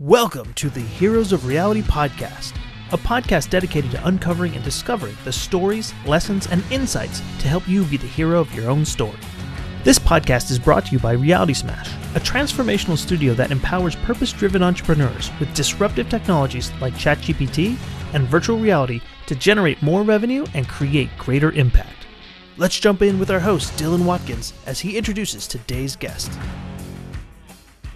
Welcome to the Heroes of Reality podcast, a podcast dedicated to uncovering and discovering the stories, lessons, and insights to help you be the hero of your own story. This podcast is brought to you by Reality Smash, a transformational studio that empowers purpose driven entrepreneurs with disruptive technologies like ChatGPT and virtual reality to generate more revenue and create greater impact. Let's jump in with our host, Dylan Watkins, as he introduces today's guest.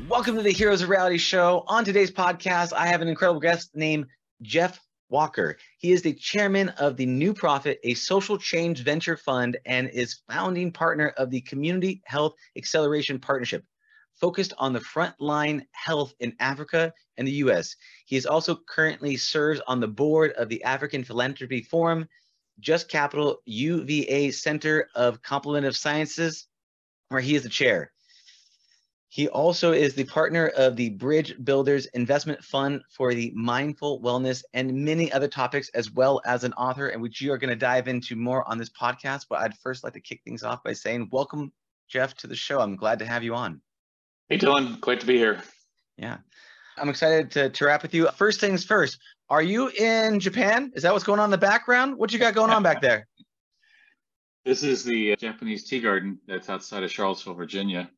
Welcome to the Heroes of Reality show. On today's podcast, I have an incredible guest named Jeff Walker. He is the chairman of the New Profit, a social change venture fund, and is founding partner of the Community Health Acceleration Partnership, focused on the frontline health in Africa and the US. He is also currently serves on the board of the African Philanthropy Forum, Just Capital UVA Center of Contemplative Sciences, where he is the chair. He also is the partner of the Bridge Builders Investment Fund for the mindful wellness and many other topics, as well as an author, and which you are going to dive into more on this podcast. But I'd first like to kick things off by saying, welcome, Jeff, to the show. I'm glad to have you on. Hey, Dylan. Great to be here. Yeah. I'm excited to, to wrap with you. First things first, are you in Japan? Is that what's going on in the background? What you got going on back there? This is the uh, Japanese tea garden that's outside of Charlottesville, Virginia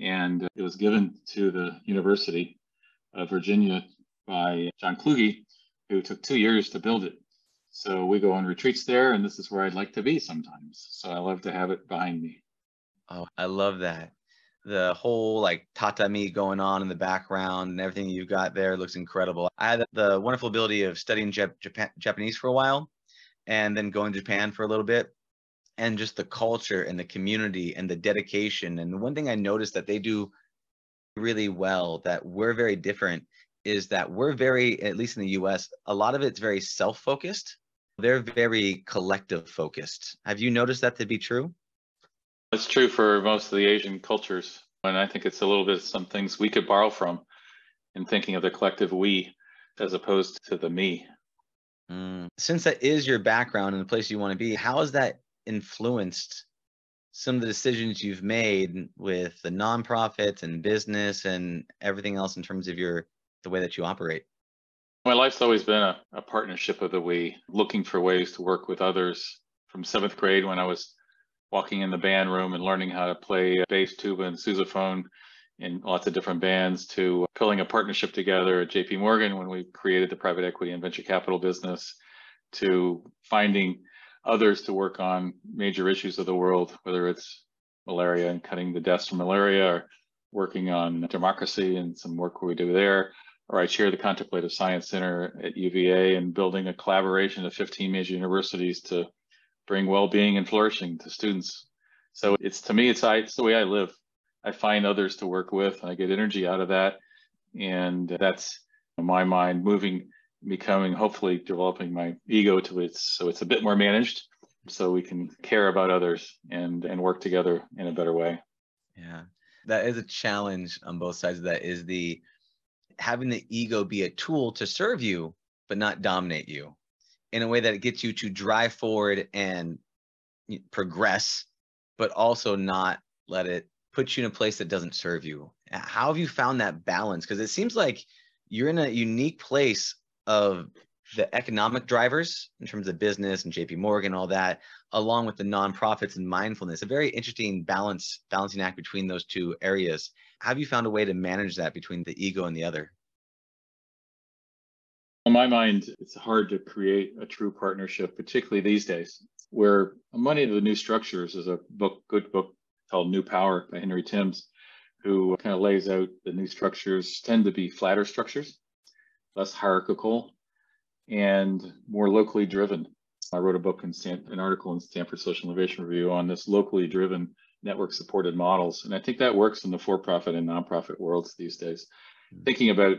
and it was given to the University of Virginia by John Kluge, who took two years to build it. So we go on retreats there, and this is where I'd like to be sometimes. So I love to have it behind me. Oh, I love that. The whole like tatami going on in the background and everything you've got there looks incredible. I had the wonderful ability of studying Jap- Japan- Japanese for a while and then going to Japan for a little bit and just the culture and the community and the dedication. And one thing I noticed that they do really well that we're very different is that we're very, at least in the US, a lot of it's very self focused. They're very collective focused. Have you noticed that to be true? It's true for most of the Asian cultures. And I think it's a little bit some things we could borrow from in thinking of the collective we as opposed to the me. Mm. Since that is your background and the place you want to be, how has that influenced some of the decisions you've made with the nonprofits and business and everything else in terms of your the way that you operate? My life's always been a, a partnership of the we, looking for ways to work with others. From seventh grade, when I was walking in the band room and learning how to play bass, tuba, and sousaphone in lots of different bands, to pulling a partnership together at JP Morgan when we created the private equity and venture capital business, to finding others to work on major issues of the world, whether it's malaria and cutting the deaths from malaria, or working on democracy and some work we do there, or I chair the Contemplative Science Center at UVA and building a collaboration of 15 major universities to bring well-being and flourishing to students. So it's to me, it's I, it's the way I live. I find others to work with, and I get energy out of that, and that's in my mind moving becoming hopefully developing my ego to its so it's a bit more managed so we can care about others and and work together in a better way. Yeah. That is a challenge on both sides of that is the having the ego be a tool to serve you but not dominate you in a way that it gets you to drive forward and progress but also not let it put you in a place that doesn't serve you. How have you found that balance? Because it seems like you're in a unique place of the economic drivers in terms of business and JP Morgan, all that, along with the nonprofits and mindfulness, a very interesting balance, balancing act between those two areas. Have you found a way to manage that between the ego and the other? In my mind, it's hard to create a true partnership, particularly these days, where Money to the New Structures is a book, good book called New Power by Henry Timms, who kind of lays out the new structures tend to be flatter structures less hierarchical, and more locally driven. I wrote a book and Stan- an article in Stanford Social Innovation Review on this locally driven network supported models. And I think that works in the for profit and nonprofit worlds these days. Mm-hmm. Thinking about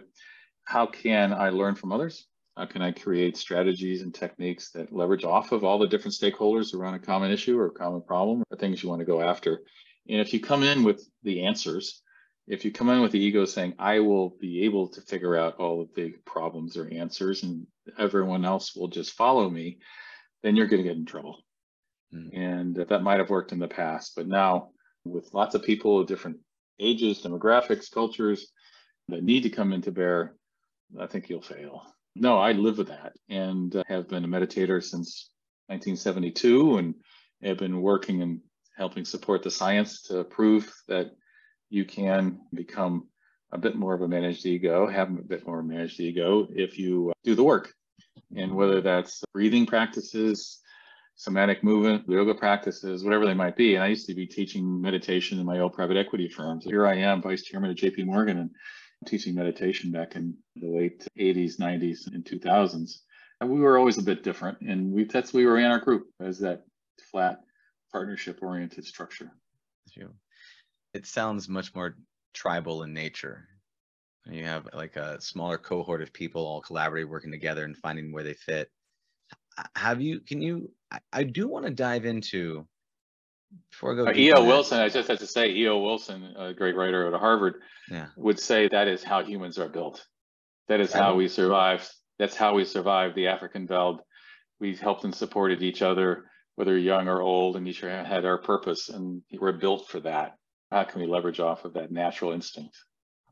how can I learn from others? How can I create strategies and techniques that leverage off of all the different stakeholders around a common issue or a common problem or things you want to go after? And if you come in with the answers, if you come in with the ego saying i will be able to figure out all of the problems or answers and everyone else will just follow me then you're going to get in trouble mm. and that might have worked in the past but now with lots of people of different ages demographics cultures that need to come into bear, I think you'll fail. No, I live with that and have been a meditator since 1972 and have been working and helping support the science to prove that you can become a bit more of a managed ego, have a bit more managed ego if you uh, do the work. And whether that's breathing practices, somatic movement, yoga practices, whatever they might be. And I used to be teaching meditation in my old private equity firms. Here I am, vice chairman of JP Morgan and teaching meditation back in the late 80s, 90s, and 2000s. And we were always a bit different. And we that's we were in our group as that flat partnership oriented structure. It sounds much more tribal in nature. You have like a smaller cohort of people all collaborating, working together and finding where they fit. Have you, can you, I, I do want to dive into before I go. Uh, E.O. Wilson, I just have to say, E.O. Wilson, a great writer at Harvard, yeah. would say that is how humans are built. That is how we survived. That's how we survived the African veld. We helped and supported each other, whether young or old, and each had our purpose, and we're built for that. How can we leverage off of that natural instinct?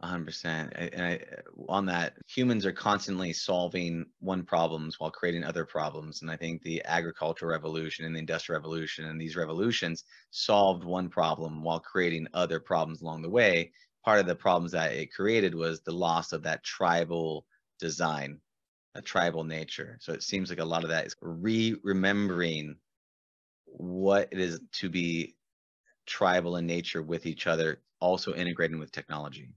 100% and I, on that humans are constantly solving one problems while creating other problems. And i think the agricultural revolution and the industrial revolution and these revolutions solved one problem while creating other problems along the way. Part of the problems that it created was the loss of that tribal design a tribal nature. So it seems like a lot of that is re-remembering what it is to be tribal in nature with each other also integrating with technology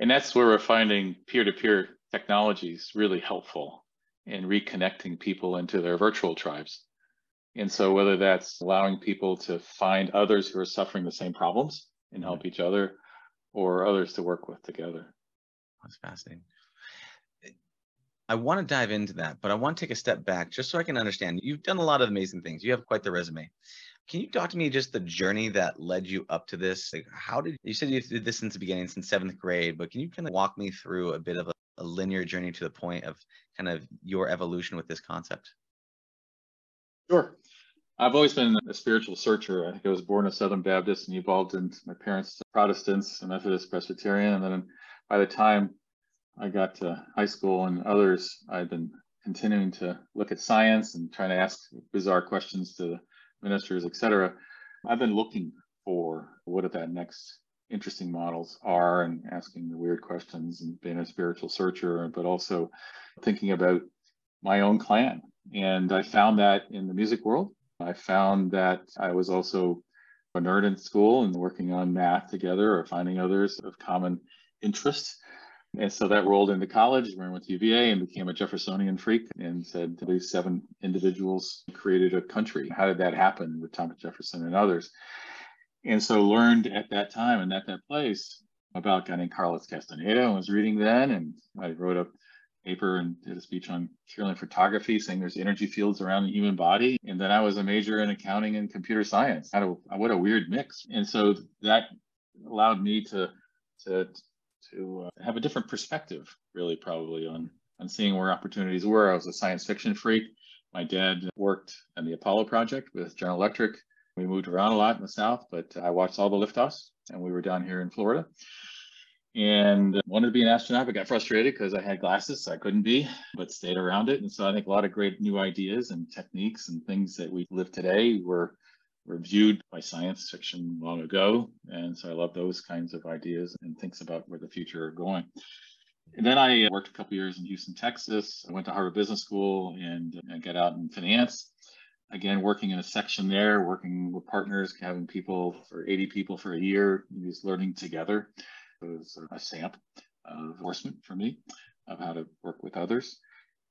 and that's where we're finding peer-to-peer technologies really helpful in reconnecting people into their virtual tribes. And so whether that's allowing people to find others who are suffering the same problems and help each other or others to work with together. That's fascinating. I want to dive into that, but I want to take a step back just so I can understand. You've done a lot of amazing things. You have quite the resume. Can you talk to me just the journey that led you up to this? Like, how did you said you did this since the beginning, since seventh grade, but can you kind of walk me through a bit of a, a linear journey to the point of kind of your evolution with this concept? Sure. I've always been a spiritual searcher. I think I was born a Southern Baptist and evolved into my parents Protestants, a Methodist Presbyterian. And then by the time I got to high school and others, I've been continuing to look at science and trying to ask bizarre questions to ministers, etc. I've been looking for what are that next interesting models are and asking the weird questions and being a spiritual searcher, but also thinking about my own clan. And I found that in the music world. I found that I was also a nerd in school and working on math together or finding others of common interest. And so that rolled into college, where I went to UVA and became a Jeffersonian freak and said these seven individuals created a country. How did that happen with Thomas Jefferson and others? And so learned at that time and at that place about a guy named Carlos Castaneda. I was reading then and I wrote a paper and did a speech on Kirlian photography saying there's energy fields around the human body. And then I was a major in accounting and computer science. How what a weird mix. And so that allowed me to, to to uh, have a different perspective, really, probably on on seeing where opportunities were. I was a science fiction freak. My dad worked on the Apollo project with General Electric. We moved around a lot in the South, but I watched all the liftoffs, and we were down here in Florida. And wanted to be an astronaut, but got frustrated because I had glasses, so I couldn't be, but stayed around it. And so I think a lot of great new ideas and techniques and things that we live today were reviewed by science fiction long ago. And so I love those kinds of ideas and thinks about where the future are going. And then I uh, worked a couple years in Houston, Texas. I went to Harvard Business School and I got out in finance. Again, working in a section there, working with partners, having people for 80 people for a year, just learning together. It was a SAMP of enforcement for me of how to work with others.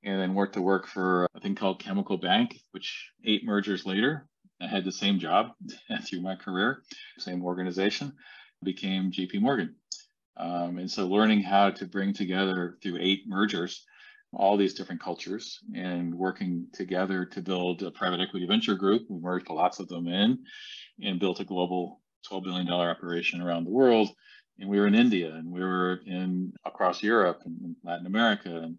And then worked to work for a thing called Chemical Bank, which eight mergers later I had the same job through my career, same organization, became JP Morgan. Um, and so learning how to bring together through eight mergers all these different cultures and working together to build a private equity venture group. We merged lots of them in and built a global $12 billion operation around the world. And we were in India and we were in across Europe and Latin America and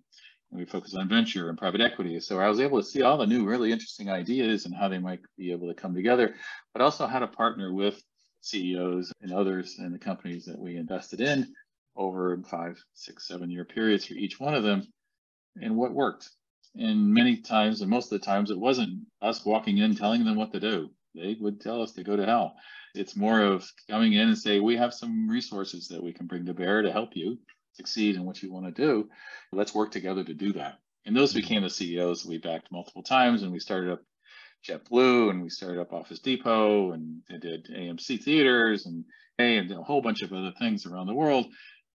we focus on venture and private equity. So I was able to see all the new, really interesting ideas and how they might be able to come together, but also how to partner with CEOs and others in the companies that we invested in over five, six, seven year periods for each one of them and what worked. And many times, and most of the times, it wasn't us walking in telling them what to do. They would tell us to go to hell. It's more of coming in and say, we have some resources that we can bring to bear to help you succeed in what you want to do. Let's work together to do that. And those mm-hmm. became the CEOs we backed multiple times, and we started up JetBlue, and we started up Office Depot, and they did AMC theaters, and and a whole bunch of other things around the world.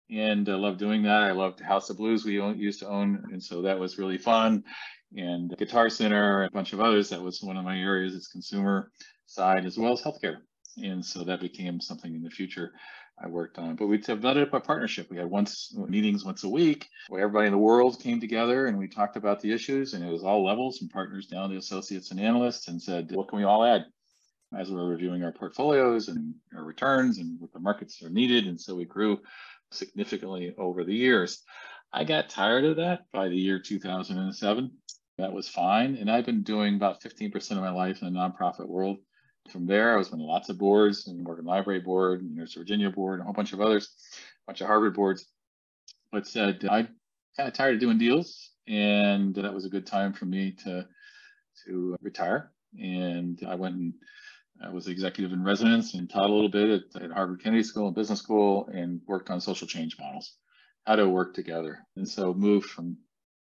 And I love doing that. I loved House of Blues we used to own, and so that was really fun. And Guitar Center, a bunch of others. That was one of my areas. It's consumer side as well as healthcare, and so that became something in the future. I worked on. But we developed up a partnership. We had once meetings once a week where everybody in the world came together and we talked about the issues and it was all levels from partners down to associates and analysts and said, what can we all add as we're reviewing our portfolios and our returns and what the markets are needed. And so we grew significantly over the years. I got tired of that by the year 2007. That was fine. And I've been doing about 15% of my life in the nonprofit world from there, I was on lots of boards, and Morgan Library Board, University of Virginia Board, a whole bunch of others, a bunch of Harvard boards. But said I kind of tired of doing deals, and that was a good time for me to to retire. And I went and I was executive in residence and taught a little bit at, at Harvard Kennedy School and Business School, and worked on social change models, how to work together. And so moved from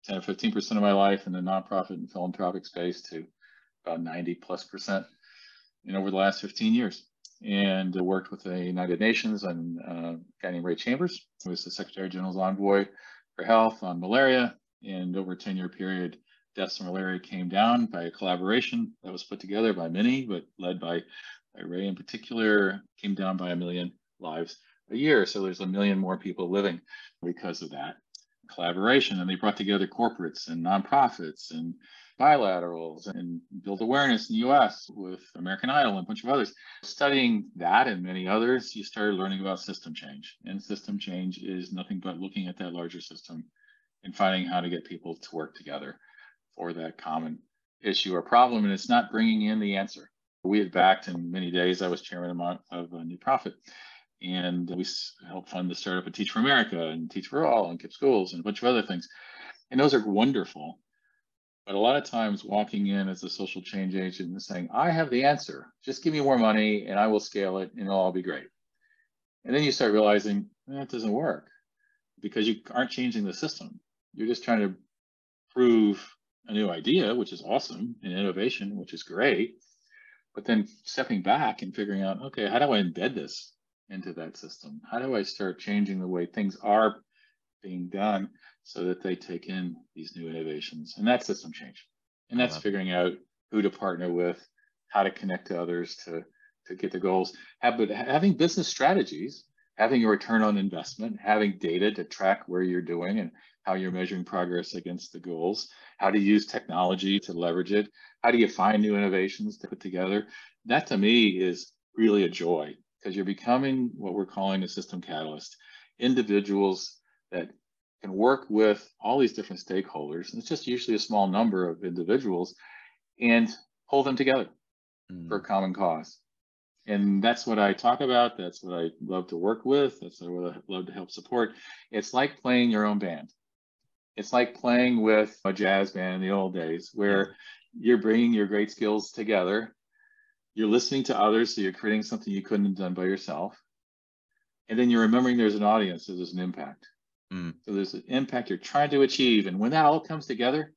10 or 15 percent of my life in the nonprofit and philanthropic space to about 90 plus percent in over the last 15 years and worked with the United Nations and uh, a guy named Ray Chambers, who was the Secretary General's envoy for health on malaria. And over a 10 year period, deaths from malaria came down by a collaboration that was put together by many, but led by, by Ray in particular, came down by a million lives a year. So there's a million more people living because of that collaboration. And they brought together corporates and nonprofits and bilaterals and build awareness in the US with American Idol and a bunch of others. Studying that and many others, you started learning about system change. And system change is nothing but looking at that larger system and finding how to get people to work together for that common issue or problem. And it's not bringing in the answer. We had backed in many days, I was chairman of a new profit. And we helped fund the startup of Teach for America and Teach for All and KIPP Schools and a bunch of other things. And those are wonderful. But a lot of times walking in as a social change agent and saying, I have the answer, just give me more money and I will scale it and it'll all be great. And then you start realizing eh, that doesn't work because you aren't changing the system. You're just trying to prove a new idea, which is awesome, and innovation, which is great. But then stepping back and figuring out, okay, how do I embed this into that system? How do I start changing the way things are being done so that they take in these new innovations. And that's system change. And that's uh-huh. figuring out who to partner with, how to connect to others to, to get the goals. Have, but having business strategies, having a return on investment, having data to track where you're doing and how you're measuring progress against the goals, how to use technology to leverage it, how do you find new innovations to put together. That to me is really a joy because you're becoming what we're calling a system catalyst. Individuals that can work with all these different stakeholders, and it's just usually a small number of individuals, and pull them together mm. for a common cause. And that's what I talk about. That's what I love to work with. That's what I love to help support. It's like playing your own band. It's like playing with a jazz band in the old days where you're bringing your great skills together. You're listening to others, so you're creating something you couldn't have done by yourself. And then you're remembering there's an audience, so there's an impact. Mm. So there's an impact you're trying to achieve. And when that all comes together,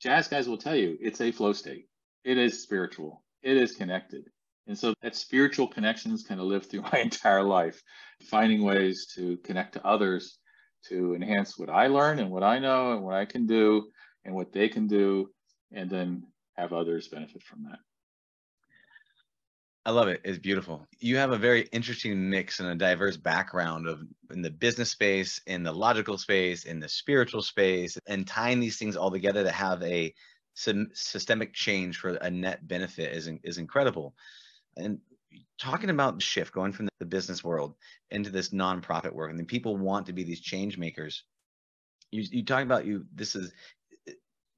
jazz guys will tell you it's a flow state. It is spiritual. It is connected. And so that spiritual connections kind of live through my entire life, finding ways to connect to others to enhance what I learn and what I know and what I can do and what they can do, and then have others benefit from that. I love it. It's beautiful. You have a very interesting mix and a diverse background of in the business space, in the logical space, in the spiritual space, and tying these things all together to have a systemic change for a net benefit is is incredible. And talking about the shift, going from the business world into this nonprofit work, and people want to be these change makers. You you talk about you. This is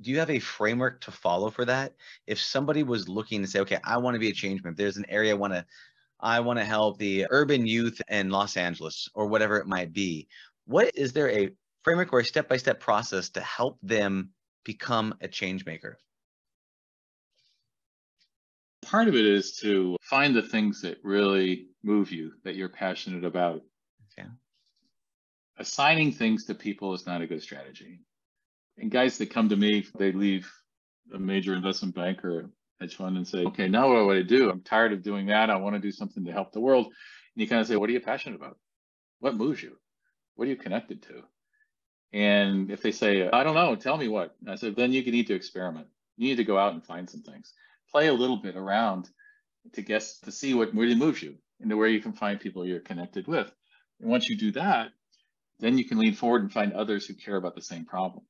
do you have a framework to follow for that? If somebody was looking to say, okay, I want to be a change if there's an area I want to I want to help the urban youth in Los Angeles or whatever it might be. What is there a framework or a step-by-step process to help them become a change maker? Part of it is to find the things that really move you, that you're passionate about. Okay. Assigning things to people is not a good strategy. And guys that come to me, they leave a major investment bank or hedge fund and say, okay, now what do I do? I'm tired of doing that. I want to do something to help the world. And you kind of say, what are you passionate about? What moves you? What are you connected to? And if they say, I don't know, tell me what. I said, then you need to experiment. You need to go out and find some things. Play a little bit around to guess to see what really moves you and where you can find people you're connected with. And once you do that, then you can lean forward and find others who care about the same problem.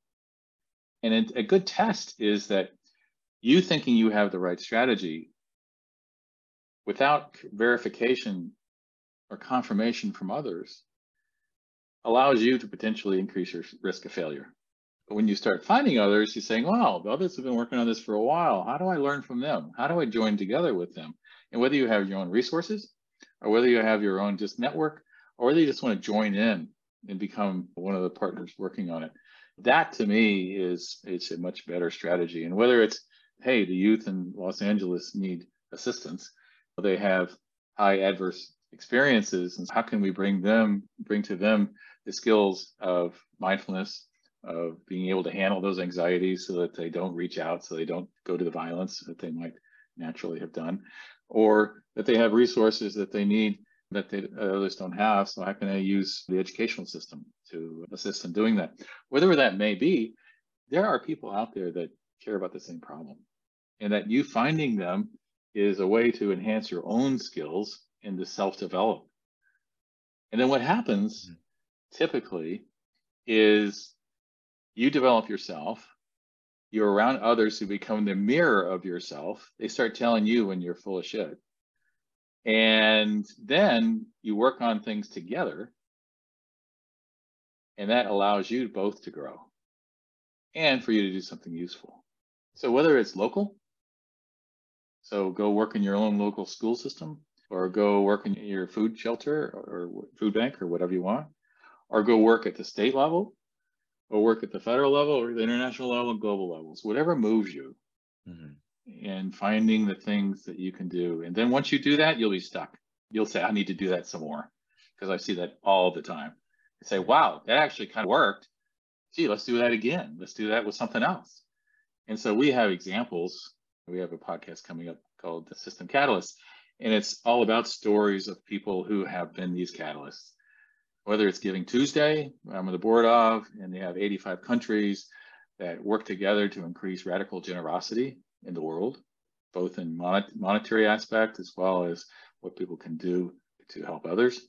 And a good test is that you thinking you have the right strategy without verification or confirmation from others allows you to potentially increase your risk of failure. But when you start finding others, you're saying, wow, the others have been working on this for a while. How do I learn from them? How do I join together with them? And whether you have your own resources or whether you have your own just network or whether you just want to join in and become one of the partners working on it, that to me is it's a much better strategy. And whether it's, hey, the youth in Los Angeles need assistance, they have high adverse experiences, and how can we bring them, bring to them the skills of mindfulness, of being able to handle those anxieties so that they don't reach out, so they don't go to the violence that they might naturally have done, or that they have resources that they need that they, others don't have. So how can they use the educational system to assist in doing that? Whatever that may be, there are people out there that care about the same problem. And that you finding them is a way to enhance your own skills and to self-develop. And then what happens mm-hmm. typically is you develop yourself, you're around others who become the mirror of yourself. They start telling you when you're full of shit. And then you work on things together. And that allows you both to grow and for you to do something useful. So whether it's local, so go work in your own local school system, or go work in your food shelter or food bank or whatever you want, or go work at the state level, or work at the federal level or the international level and global levels, whatever moves you. Mm-hmm and finding the things that you can do. And then once you do that, you'll be stuck. You'll say, I need to do that some more because I see that all the time. Say, wow, that actually kind of worked. Gee, let's do that again. Let's do that with something else. And so we have examples. We have a podcast coming up called the System Catalyst, and it's all about stories of people who have been these catalysts. Whether it's Giving Tuesday, I'm on the board of, and they have 85 countries that work together to increase radical generosity in the world, both in mon- monetary aspect as well as what people can do to help others.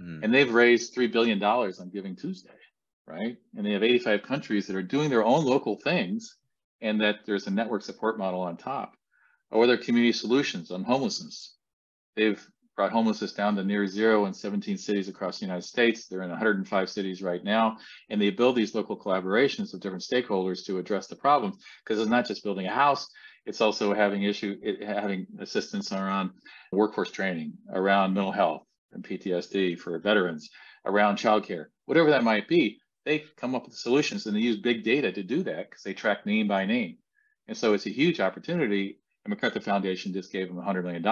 Mm. And they've raised $3 billion on Giving Tuesday, right? And they have 85 countries that are doing their own local things and that there's a network support model on top. Or their community solutions on homelessness. They've brought homelessness down to near zero in 17 cities across the United States. They're in 105 cities right now, and they build these local collaborations with different stakeholders to address the problems. Because it's not just building a house; it's also having issue it, having assistance around workforce training, around mental health and PTSD for veterans, around childcare, whatever that might be. They come up with solutions, and they use big data to do that because they track name by name. And so it's a huge opportunity. And MacArthur Foundation just gave them $100 million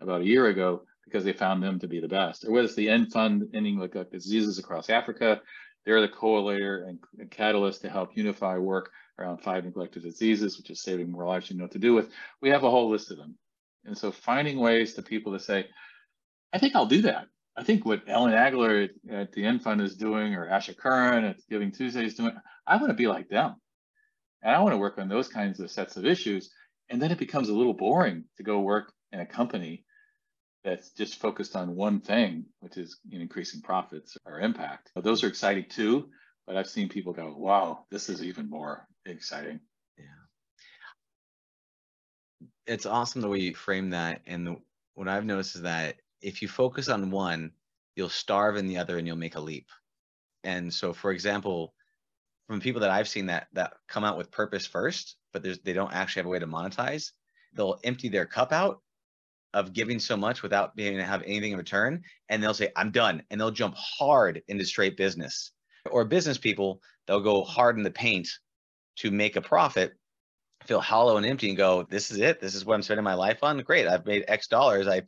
about a year ago because they found them to be the best. Or whether it's the End Fund ending like, diseases across Africa, they're the and, and catalyst to help unify work around five neglected diseases, which is saving more lives you know what to do with. We have a whole list of them. And so finding ways to people to say, I think I'll do that. I think what Ellen Agler at, at the End Fund is doing, or Asha Curran at Giving Tuesday is doing, I want to be like them. And I want to work on those kinds of sets of issues. And then it becomes a little boring to go work in a company that's just focused on one thing, which is increasing profits or impact. Those are exciting too, but I've seen people go, wow, this is even more exciting. Yeah. It's awesome the way you frame that. And the, what I've noticed is that if you focus on one, you'll starve in the other and you'll make a leap. And so, for example, from people that I've seen that that come out with purpose first, but they don't actually have a way to monetize, they'll empty their cup out of giving so much without being able to have anything in return. And they'll say, I'm done. And they'll jump hard into straight business. Or business people, they'll go hard in the paint to make a profit, feel hollow and empty and go, This is it. This is what I'm spending my life on. Great. I've made X dollars. I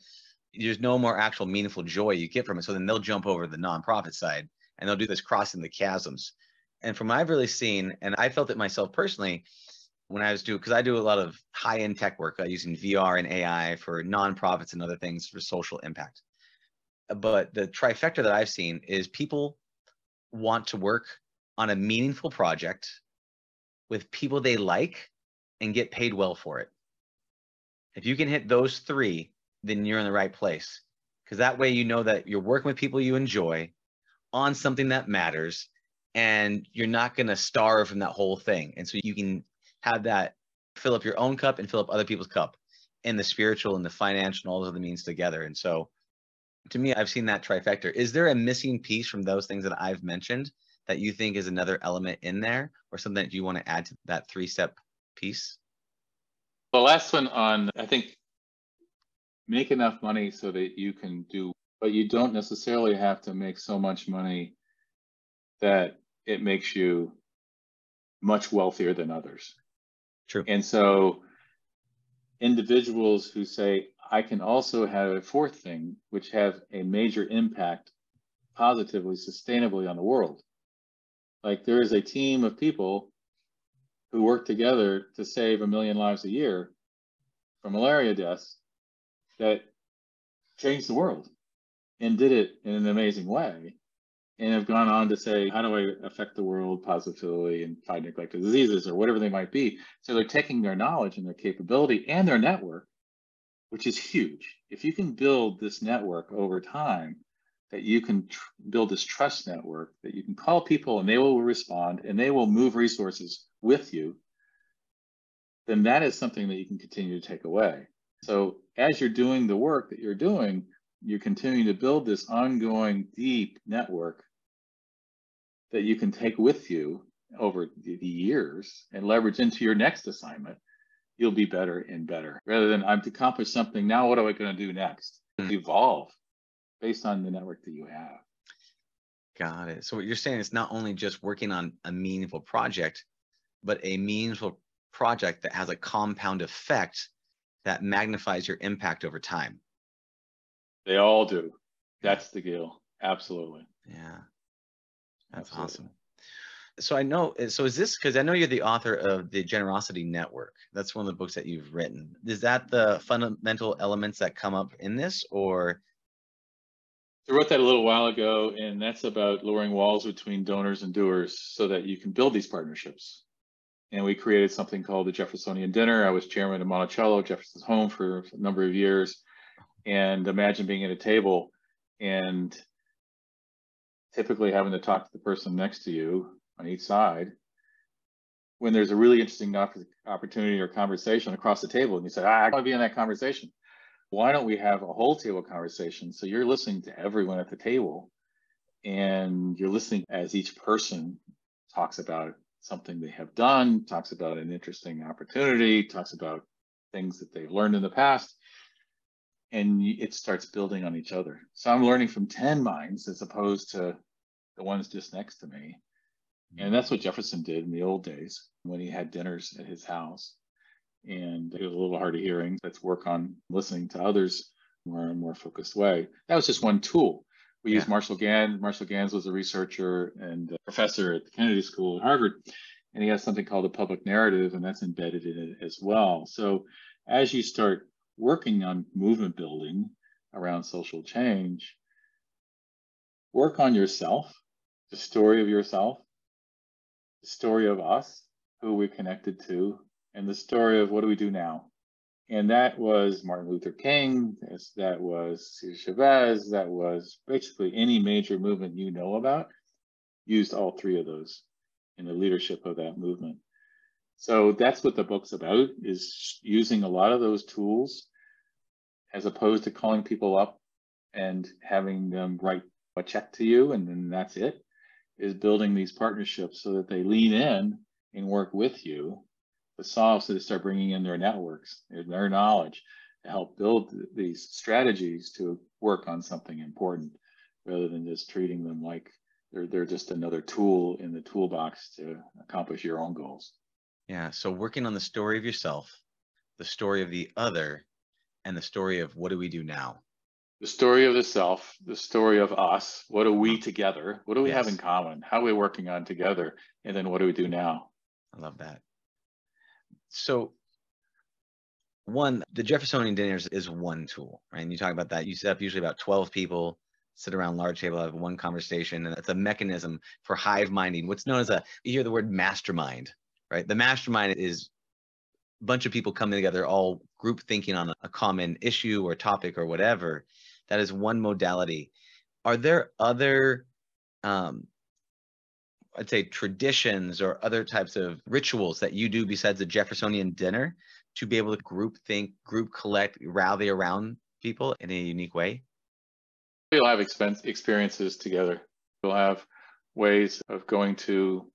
there's no more actual meaningful joy you get from it. So then they'll jump over the nonprofit side and they'll do this crossing the chasms. And from what I've really seen, and I felt it myself personally, when I was doing, because I do a lot of high end tech work uh, using VR and AI for nonprofits and other things for social impact. But the trifecta that I've seen is people want to work on a meaningful project with people they like and get paid well for it. If you can hit those three, then you're in the right place. Because that way you know that you're working with people you enjoy on something that matters and you're not going to starve from that whole thing. And so you can have that fill up your own cup and fill up other people's cup in the spiritual and the financial and all those other means together. And so to me, I've seen that trifecta. Is there a missing piece from those things that I've mentioned that you think is another element in there or something that you want to add to that three step piece? The last one on, I think, make enough money so that you can do, but you don't necessarily have to make so much money that it makes you much wealthier than others. True. And so individuals who say, I can also have a fourth thing, which have a major impact positively, sustainably on the world. Like there is a team of people who work together to save a million lives a year from malaria deaths that changed the world and did it in an amazing way and have gone on to say, how do I affect the world positively and fight neglected diseases or whatever they might be? So they're taking their knowledge and their capability and their network, which is huge. If you can build this network over time, that you can tr- build this trust network, that you can call people and they will respond and they will move resources with you, then that is something that you can continue to take away. So as you're doing the work that you're doing, you're continuing to build this ongoing deep network that you can take with you over the, years and leverage into your next assignment, you'll be better and better. Rather than I've accomplished something, now what am I going to do next? Mm-hmm. Evolve based on the network that you have. Got it. So what you're saying is not only just working on a meaningful project, but a meaningful project that has a compound effect that magnifies your impact over time. They all do. That's the deal. Absolutely. Yeah. That's Absolutely. awesome. So I know, so is this because I know you're the author of the Generosity Network? That's one of the books that you've written. Is that the fundamental elements that come up in this, or? I wrote that a little while ago, and that's about lowering walls between donors and doers so that you can build these partnerships. And we created something called the Jeffersonian Dinner. I was chairman of Monticello, Jefferson's home, for a number of years. And imagine being at a table and typically having to talk to the person next to you on each side when there's a really interesting opportunity or conversation across the table and you say ah, i want to be in that conversation why don't we have a whole table conversation so you're listening to everyone at the table and you're listening as each person talks about something they have done talks about an interesting opportunity talks about things that they've learned in the past and it starts building on each other. So I'm learning from 10 minds as opposed to the ones just next to me. And that's what Jefferson did in the old days when he had dinners at his house. And it was a little hard of hearing. Let's work on listening to others more and more focused way. That was just one tool. We yeah. used Marshall Ganz. Marshall Ganz was a researcher and a professor at the Kennedy School at Harvard. And he has something called the public narrative, and that's embedded in it as well. So as you start working on movement building around social change, work on yourself, the story of yourself, the story of us, who we're connected to, and the story of what do we do now. And that was Martin Luther King, that was Cesar Chavez, that was basically any major movement you know about, used all three of those in the leadership of that movement. So that's what the book's about, is using a lot of those tools as opposed to calling people up and having them write a check to you and then that's it, is building these partnerships so that they lean in and work with you solve so they start bringing in their networks, their knowledge. to help build these strategies to work on something important rather than just treating them like they're, they're just another tool in the toolbox to accomplish your own goals. Yeah. So working on the story of yourself, the story of the other, and the story of what do we do now? The story of the self, the story of us. What are we together? What do we yes. have in common? How are we working on together? And then what do we do now? I love that. So one, the Jeffersonian dinners is one tool, right? And you talk about that. You set up usually about 12 people, sit around large table, have one conversation, and it's a mechanism for hive minding. What's known as a you hear the word mastermind, right? The mastermind is a bunch of people coming together, all group thinking on a common issue or topic or whatever. That is one modality. Are there other um, I'd say traditions or other types of rituals that you do besides the Jeffersonian dinner to be able to group think, group collect, rally around people in a unique way? We'll have expense experiences together. We'll have ways of going to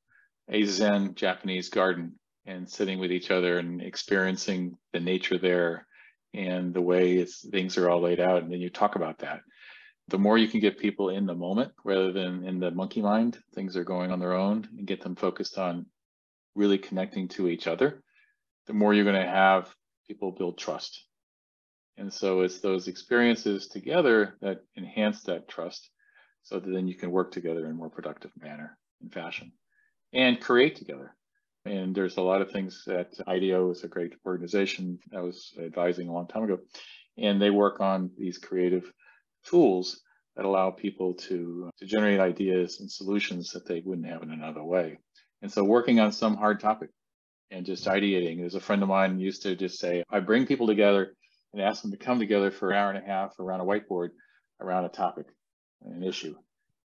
a Zen Japanese garden and sitting with each other and experiencing the nature there and the way things are all laid out. And then you talk about that the more you can get people in the moment rather than in the monkey mind, things are going on their own and get them focused on really connecting to each other, the more you're going to have people build trust. And so it's those experiences together that enhance that trust so that then you can work together in a more productive manner and fashion and create together. And there's a lot of things that IDEO is a great organization I was advising a long time ago. And they work on these creative tools that allow people to, to generate ideas and solutions that they wouldn't have in another way. And so working on some hard topic and just ideating. There's a friend of mine used to just say, I bring people together and ask them to come together for an hour and a half around a whiteboard around a topic, an issue.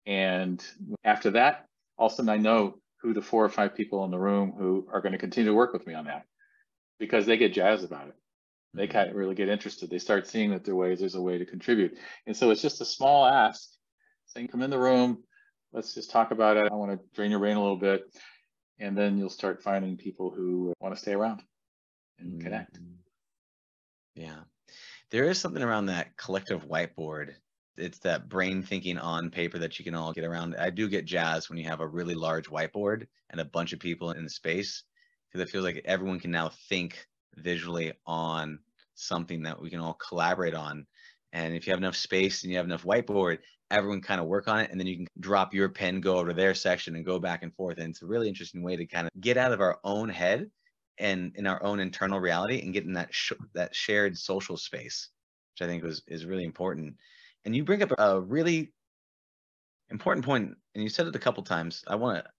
And after that, all of a sudden I know who the four or five people in the room who are going to continue to work with me on that because they get jazzed about it they kind of really get interested. They start seeing that there ways there's a way to contribute. And so it's just a small ask saying, come in the room, let's just talk about it. I want to drain your brain a little bit. And then you'll start finding people who want to stay around and mm-hmm. connect. Yeah. There is something around that collective whiteboard. It's that brain thinking on paper that you can all get around. I do get jazz when you have a really large whiteboard and a bunch of people in the space because it feels like everyone can now think visually on something that we can all collaborate on. And if you have enough space and you have enough whiteboard, everyone kind of work on it. And then you can drop your pen, go over to their section and go back and forth. And it's a really interesting way to kind of get out of our own head and in our own internal reality and get in that, sh- that shared social space, which I think was, is really important. And you bring up a really important point, and you said it a couple times. I want to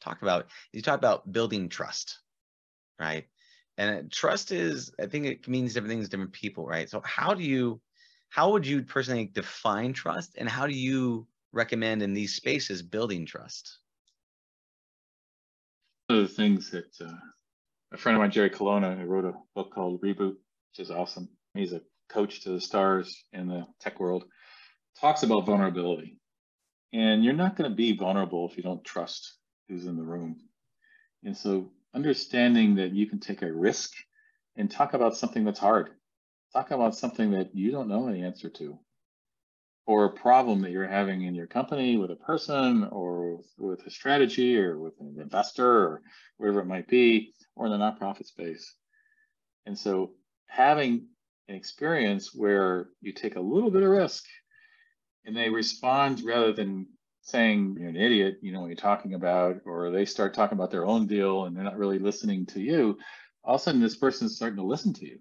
talk about, you talk about building trust, right? And trust is i think it means different things to different people right? So how do you how would you personally define trust and how do you recommend in these spaces building trust? One of the things that uh, a friend of mine jerry colonna who wrote a book called reboot which is awesome he's a coach to the stars in the tech world talks about vulnerability. And you're not going to be vulnerable if you don't trust who's in the room. And so understanding that you can take a risk and talk about something that's hard. Talk about something that you don't know the answer to, or a problem that you're having in your company with a person, or with a strategy, or with an investor, or wherever it might be, or in the nonprofit space. And so, having an experience where you take a little bit of risk and they respond rather than saying you're an idiot, you know what you're talking about, or they start talking about their own deal and they're not really listening to you, all of a sudden this person's starting to listen to you.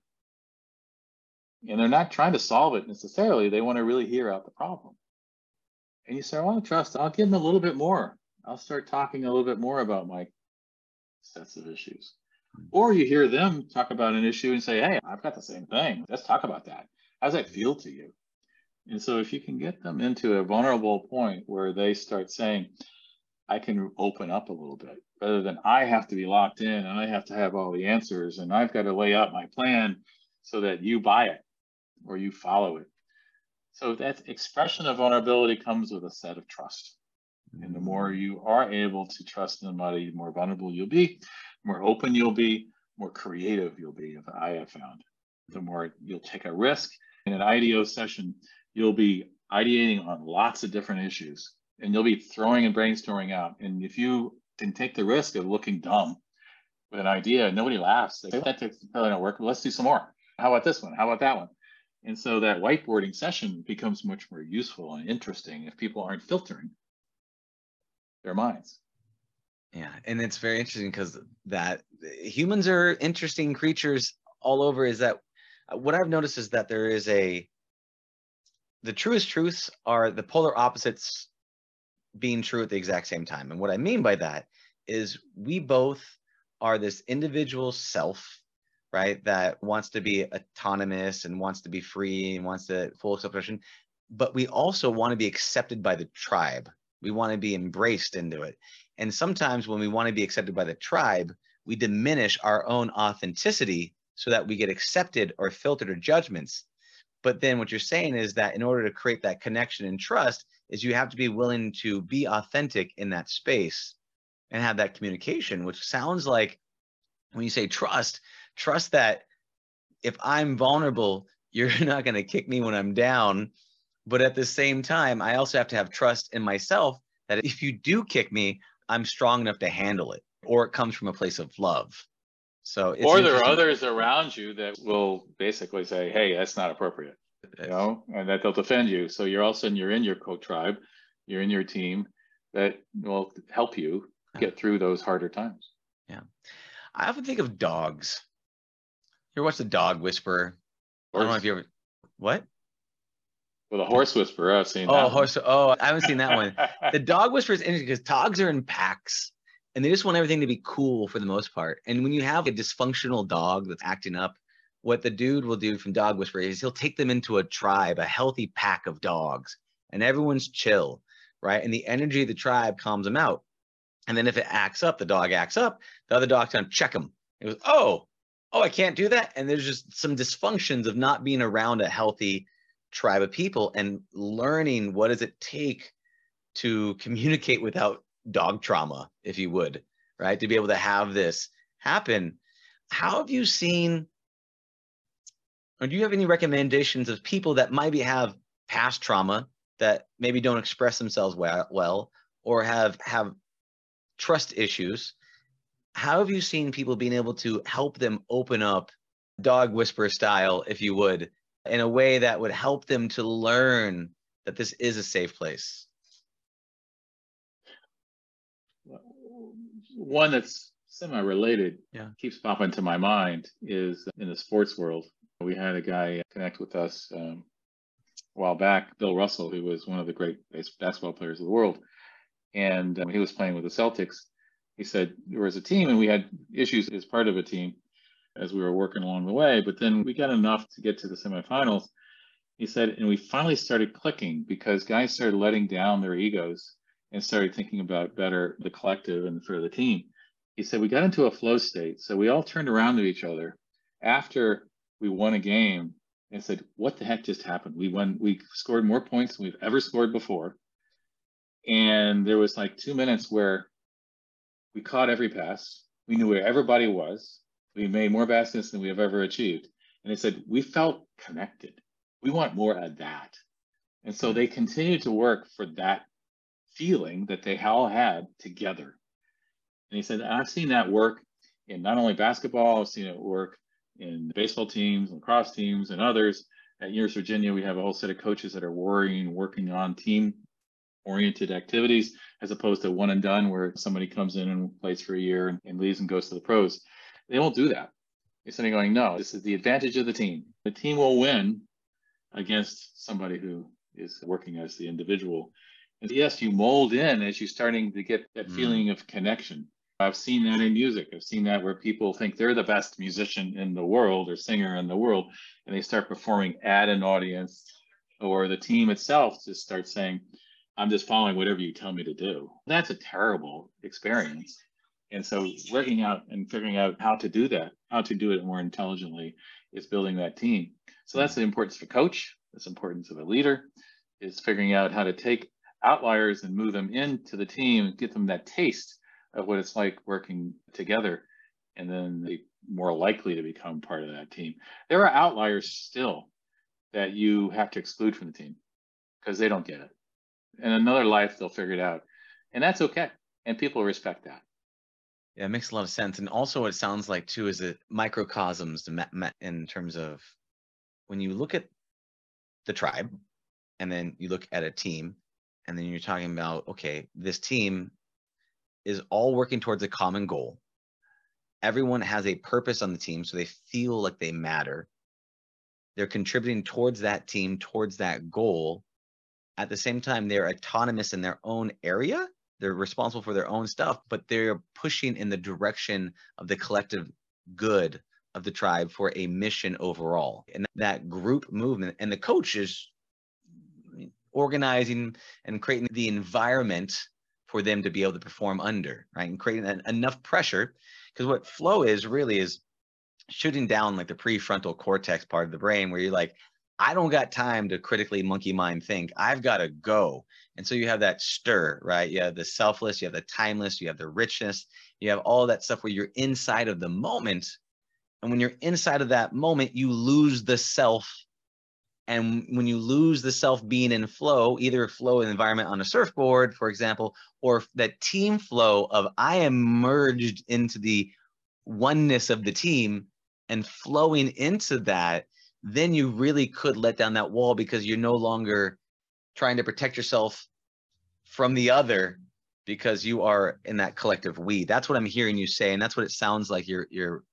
And they're not trying to solve it necessarily. They want to really hear out the problem. And you say, I to trust, I'll give them a little bit more. I'll start talking a little bit more about my sets of issues. Or you hear them talk about an issue and say, Hey, I've got the same thing. Let's talk about that. How does that feel to you? And so if you can get them into a vulnerable point where they start saying, I can open up a little bit rather than I have to be locked in and I have to have all the answers and I've got to lay out my plan so that you buy it or you follow it. So that expression of vulnerability comes with a set of trust. And the mm-hmm. more you are able to trust somebody, the more vulnerable you'll be, more open you'll be, more creative you'll be, I have found. the more you'll take a risk. In an IDEO session, you'll be ideating on lots of different issues and you'll be throwing and brainstorming out. And if you can take the risk of looking dumb with an idea, nobody laughs. They that probably not work. Let's do some more. How about this one? How about that one? And so that whiteboarding session becomes much more useful and interesting if people aren't filtering their minds. Yeah, and it's very interesting because that humans are interesting creatures all over. Is that what I've noticed is that there is a the truest truths are the polar opposites being true at the exact same time. And what I mean by that is we both are this individual self right? That wants to be autonomous and wants to be free and wants to full expression. But we also want to be accepted by the tribe. We want to be embraced into it. And sometimes when we want to be accepted by the tribe, we diminish our own authenticity so that we get accepted or filtered or judgments. But then what you're saying is that in order to create that connection and trust, is you have to be willing to be authentic in that space and have that communication, which sounds like when you say trust, trust that if I'm vulnerable, you're not going to kick me when I'm down. But at the same time, I also have to have trust in myself that if you do kick me, I'm strong enough to handle it, or it comes from a place of love. So, or there are others around you that will basically say, "Hey, that's not appropriate," you know, and that they'll defend you. So you're all of a sudden you're in your co-tribe, you're in your team that will help you get through those harder times. Yeah, I often think of dogs you ever watch the Dog Whisperer? Horse. I don't know if you ever. What? Well, the Horse Whisperer, I've seen. Oh, horse. Oh, I haven't seen that one. the Dog Whisperer is interesting because dogs are in packs, and they just want everything to be cool for the most part. And when you have a dysfunctional dog that's acting up, what the dude will do from Dog Whisperer is he'll take them into a tribe, a healthy pack of dogs, and everyone's chill, right? And the energy of the tribe calms them out. And then if it acts up, the dog acts up. The other dog's gonna check him. It goes, oh, oh, I can't do that. And there's just some dysfunctions of not being around a healthy tribe of people and learning what does it take to communicate without dog trauma, if you would, right? To be able to have this happen. How have you seen, or do you have any recommendations of people that maybe have past trauma that maybe don't express themselves well, well or have have trust issues how have you seen people being able to help them open up dog whisper style, if you would, in a way that would help them to learn that this is a safe place? One that's semi-related yeah. keeps popping to my mind is in the sports world. We had a guy connect with us um, a while back, Bill Russell, who was one of the great basketball players of the world. And um, he was playing with the Celtics he said there was a team and we had issues as part of a team as we were working along the way, but then we got enough to get to the semifinals. He said, and we finally started clicking because guys started letting down their egos and started thinking about better the collective and for the team. He said we got into a flow state. So we all turned around to each other after we won a game and said, What the heck just happened? We won, we scored more points than we've ever scored before. And there was like two minutes where we caught every pass. We knew where everybody was. We made more baskets than we have ever achieved. And they said, we felt connected. We want more of that. And so they continued to work for that feeling that they all had together. And he said, I've seen that work in not only basketball, I've seen it work in baseball teams, lacrosse teams, and others. At University of Virginia, we have a whole set of coaches that are worrying, working on team oriented activities as opposed to one and done where somebody comes in and plays for a year and, and leaves and goes to the pros. They won't do that. They're sitting going, no, this is the advantage of the team. The team will win against somebody who is working as the individual. And yes, you mold in as you're starting to get that mm. feeling of connection. I've seen that in music. I've seen that where people think they're the best musician in the world or singer in the world, and they start performing at an audience, or the team itself just starts saying, I'm just following whatever you tell me to do. That's a terrible experience. And so working out and figuring out how to do that, how to do it more intelligently is building that team. So that's the importance of a coach, that's the importance of a leader, is figuring out how to take outliers and move them into the team get them that taste of what it's like working together. and then they more likely to become part of that team. There are outliers still that you have to exclude from the team because they don't get it. In another life, they'll figure it out. And that's okay. And people respect that. Yeah, it makes a lot of sense. And also, it sounds like, too, is it microcosms in terms of when you look at the tribe and then you look at a team and then you're talking about, okay, this team is all working towards a common goal. Everyone has a purpose on the team, so they feel like they matter. They're contributing towards that team, towards that goal. At the same time, they're autonomous in their own area. They're responsible for their own stuff, but they're pushing in the direction of the collective good of the tribe for a mission overall. And that group movement and the coach is organizing and creating the environment for them to be able to perform under, right? And creating an, enough pressure. Because what flow is really is shooting down like the prefrontal cortex part of the brain where you're like, I don't got time to critically monkey mind think. I've got to go. And so you have that stir, right? You have the selfless, you have the timeless, you have the richness, you have all that stuff where you're inside of the moment. And when you're inside of that moment, you lose the self. And when you lose the self being in flow, either flow in environment on a surfboard, for example, or that team flow of I am merged into the oneness of the team and flowing into that, then you really could let down that wall because you're no longer trying to protect yourself from the other because you are in that collective we. That's what I'm hearing you say, and that's what it sounds like you're you're.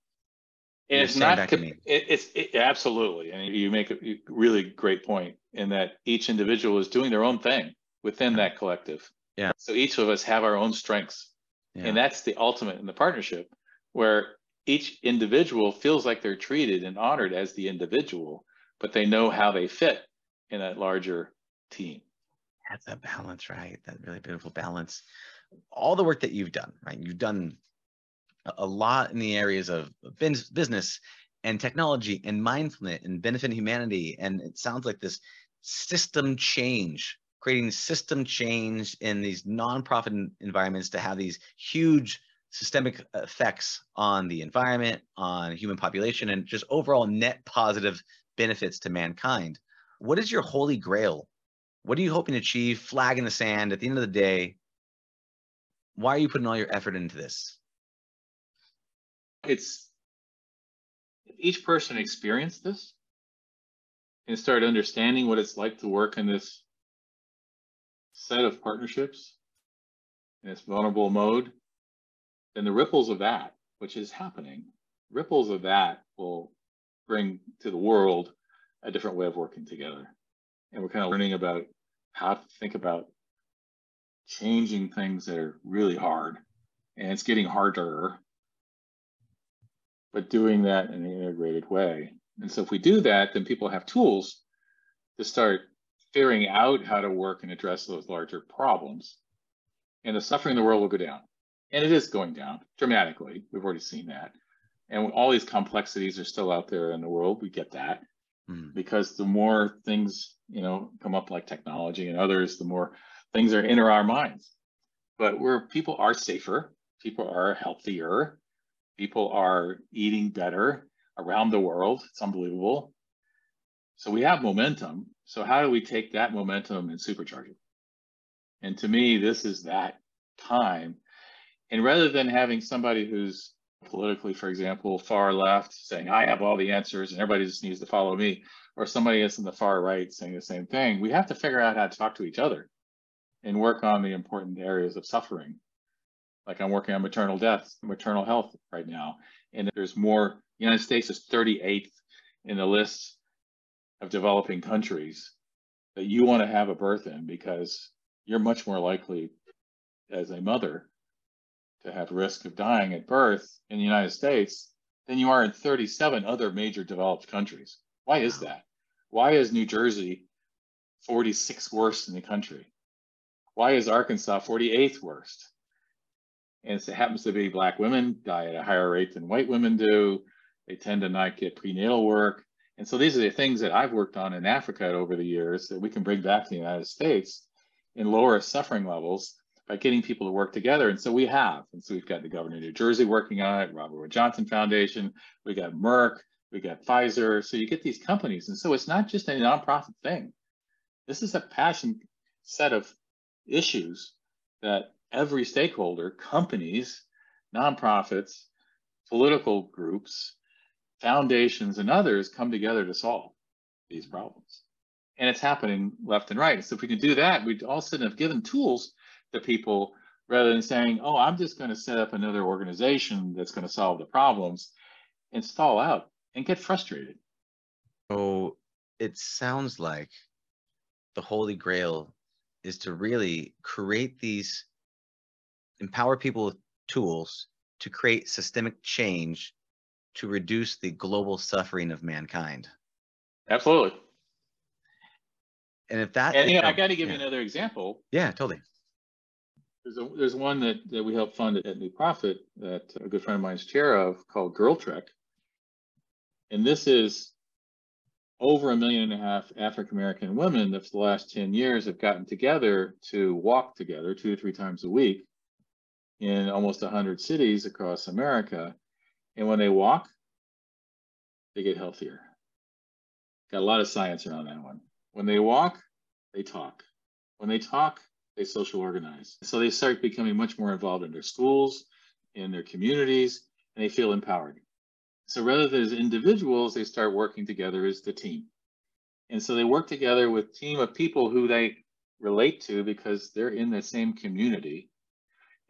And it's not. it, it's it, absolutely, and you make a really great point in that each individual is doing their own thing within that collective. Yeah. So each of us have our own strengths, yeah. and that's the ultimate in the partnership, where each individual feels like they're treated and honored as the individual, but they know how they fit in that larger team. That's a balance, right? That really beautiful balance. All the work that you've done, right? You've done a lot in the areas of business and technology and mindfulness and benefiting humanity. And it sounds like this system change, creating system change in these nonprofit environments to have these huge systemic effects on the environment, on human population, and just overall net positive benefits to mankind. What is your holy grail? What are you hoping to achieve? Flag in the sand at the end of the day. Why are you putting all your effort into this? It's each person experienced this and start understanding what it's like to work in this set of partnerships in this vulnerable mode then the ripples of that, which is happening, ripples of that will bring to the world a different way of working together. And we're kind of learning about how to think about changing things that are really hard. And it's getting harder, but doing that in an integrated way. And so if we do that, then people have tools to start figuring out how to work and address those larger problems. And the suffering in the world will go down and it is going down dramatically. We've already seen that. And all these complexities are still out there in the world. We get that mm. because the more things, you know, come up like technology and others, the more things are in our minds. But where people are safer, people are healthier, people are eating better around the world. It's unbelievable. So we have momentum. So how do we take that momentum and supercharge it? And to me, this is that time and rather than having somebody who's politically, for example, far left saying, I have all the answers and everybody just needs to follow me, or somebody that's in the far right saying the same thing, we have to figure out how to talk to each other and work on the important areas of suffering. Like I'm working on maternal death, maternal health right now. And there's more, the United States is 38th in the list of developing countries that you want to have a birth in because you're much more likely as a mother to have risk of dying at birth in the United States than you are in 37 other major developed countries. Why is that? Why is New Jersey 46th worst in the country? Why is Arkansas 48th worst? And it happens to be black women die at a higher rate than white women do. They tend to not get prenatal work. And so these are the things that I've worked on in Africa over the years that we can bring back to the United States and lower suffering levels by getting people to work together. And so we have. And so we've got the governor of New Jersey working on it, Robert Wood Johnson Foundation, we got Merck, we got Pfizer. So you get these companies. And so it's not just a nonprofit thing. This is a passion set of issues that every stakeholder, companies, nonprofits, political groups, foundations, and others come together to solve these problems. And it's happening left and right. So if we can do that, we'd all of a sudden have given tools to people rather than saying, oh, I'm just going to set up another organization that's going to solve the problems and stall out and get frustrated. So it sounds like the Holy Grail is to really create these, empower people with tools to create systemic change to reduce the global suffering of mankind. Absolutely. And if that, and you know, I got to give yeah. you another example. Yeah, totally. There's a, there's one that, that we helped fund at New Profit that a good friend of mine is chair of called GirlTrek. And this is over a million and a half African American women that for the last 10 years have gotten together to walk together two to three times a week in almost 100 cities across America. And when they walk, they get healthier. Got a lot of science around that one. When they walk, they talk. When they talk, they social organize. So they start becoming much more involved in their schools, in their communities, and they feel empowered. So rather than as individuals, they start working together as the team. And so they work together with team of people who they relate to because they're in the same community.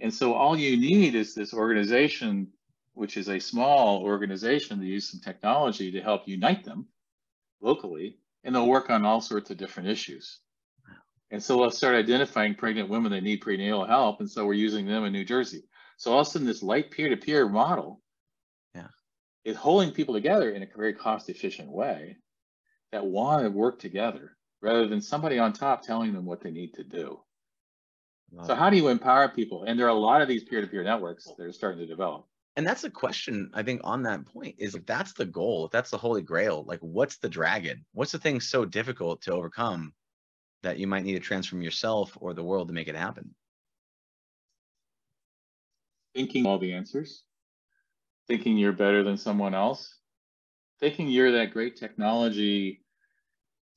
And so all you need is this organization, which is a small organization to use some technology to help unite them locally, and they'll work on all sorts of different issues. And so we'll start identifying pregnant women that need prenatal help. And so we're using them in New Jersey. So all of a sudden, this light peer-to-peer model yeah. is holding people together in a very cost-efficient way that want to work together rather than somebody on top telling them what they need to do. So how do you empower people? And there are a lot of these peer-to-peer networks that are starting to develop. And that's the question I think on that point is if that's the goal, if that's the holy grail, like what's the dragon? What's the thing so difficult to overcome that you might need to transform yourself or the world to make it happen? Thinking all the answers, thinking you're better than someone else, thinking you're that great technology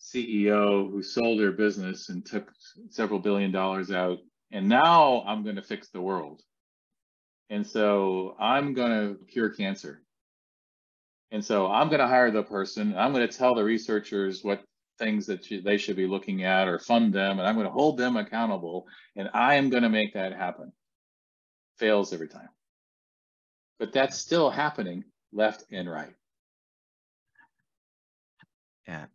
CEO who sold their business and took several billion dollars out, and now I'm going to fix the world. And so I'm going to cure cancer. And so I'm going to hire the person. I'm going to tell the researchers what things that they should be looking at or fund them, and I'm going to hold them accountable, and I am going to make that happen. Fails every time. But that's still happening left and right. Yeah.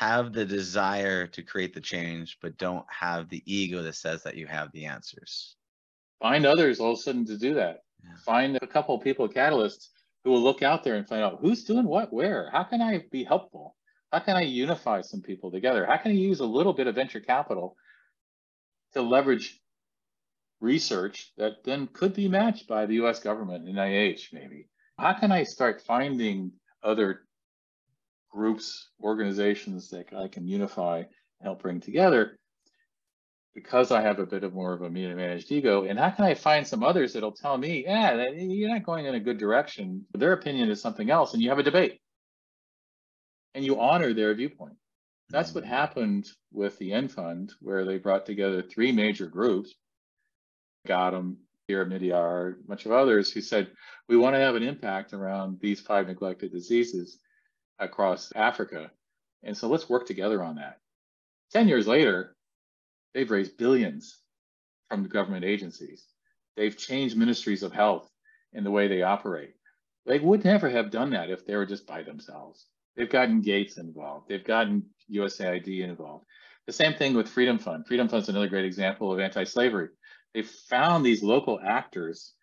Have the desire to create the change, but don't have the ego that says that you have the answers. Find others all of a sudden to do that. Yeah. Find a couple of people, catalysts, who will look out there and find out who's doing what, where. How can I be helpful? How can I unify some people together? How can I use a little bit of venture capital to leverage research that then could be matched by the US government, NIH maybe? How can I start finding other groups, organizations that I can unify and help bring together because I have a bit of more of a media managed ego? And how can I find some others that'll tell me, yeah, you're not going in a good direction. Their opinion is something else, and you have a debate and you honor their viewpoint. That's what mm-hmm. happened with the End Fund, where they brought together three major groups, Gotham, Pierre Omidyar, a bunch of others who said, we want to have an impact around these five neglected diseases across Africa. And so let's work together on that. 10 years later, they've raised billions from the government agencies. They've changed ministries of health in the way they operate. They would never have done that if they were just by themselves. They've gotten Gates involved. They've gotten USAID involved. The same thing with Freedom Fund. Freedom Fund is another great example of anti-slavery. They found these local actors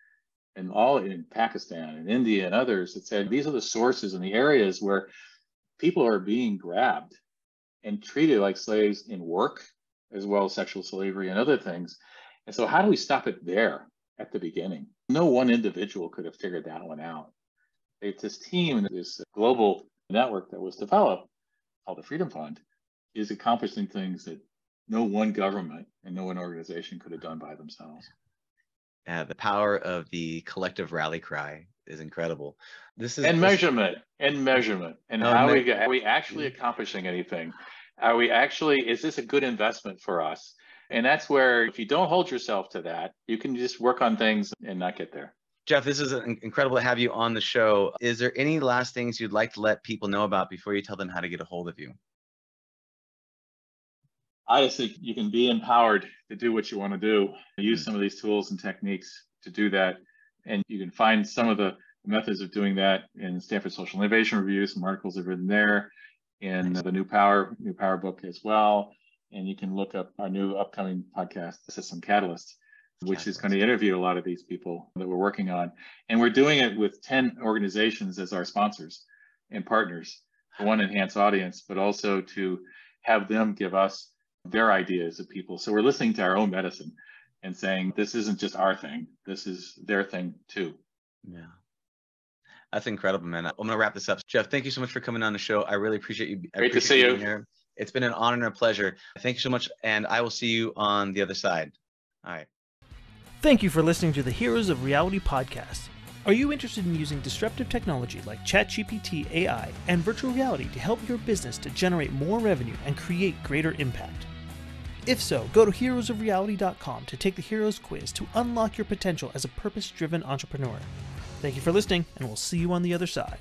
in all in Pakistan and India and others that said these are the sources and the areas where people are being grabbed and treated like slaves in work as well as sexual slavery and other things. And so how do we stop it there at the beginning? No one individual could have figured that one out. It's this team, this global network that was developed, called the Freedom Fund, is accomplishing things that no one government and no one organization could have done by themselves. Yeah, the power of the collective rally cry is incredible. This is and measurement and measurement and Oh, how we are we actually mm-hmm. accomplishing anything? Are we actually is this a good investment for us? And that's where if you don't hold yourself to that, you can just work on things and not get there. Jeff, this is incredible to have you on the show. Is there any last things you'd like to let people know about before you tell them how to get a hold of you? I just think you can be empowered to do what you want to do. Use hmm. some of these tools and techniques to do that. And you can find some of the methods of doing that in Stanford Social Innovation Review. Some articles have written there in the New Power, New Power book as well. And you can look up our new upcoming podcast, System Catalyst, which is going to interview a lot of these people that we're working on. And we're doing it with 10 organizations as our sponsors and partners for one enhance audience, but also to have them give us their ideas of people. So we're listening to our own medicine and saying, this isn't just our thing, this is their thing too. Yeah. That's incredible, man. I'm going to wrap this up. Jeff, thank you so much for coming on the show. I really appreciate you. I Great to see you. here. It's been an honor and a pleasure. Thank you so much. And I will see you on the other side. All right. Thank you for listening to the Heroes of Reality podcast. Are you interested in using disruptive technology like ChatGPT AI and virtual reality to help your business to generate more revenue and create greater impact? If so, go to heroesofreality.com to take the Heroes quiz to unlock your potential as a purpose driven entrepreneur. Thank you for listening, and we'll see you on the other side.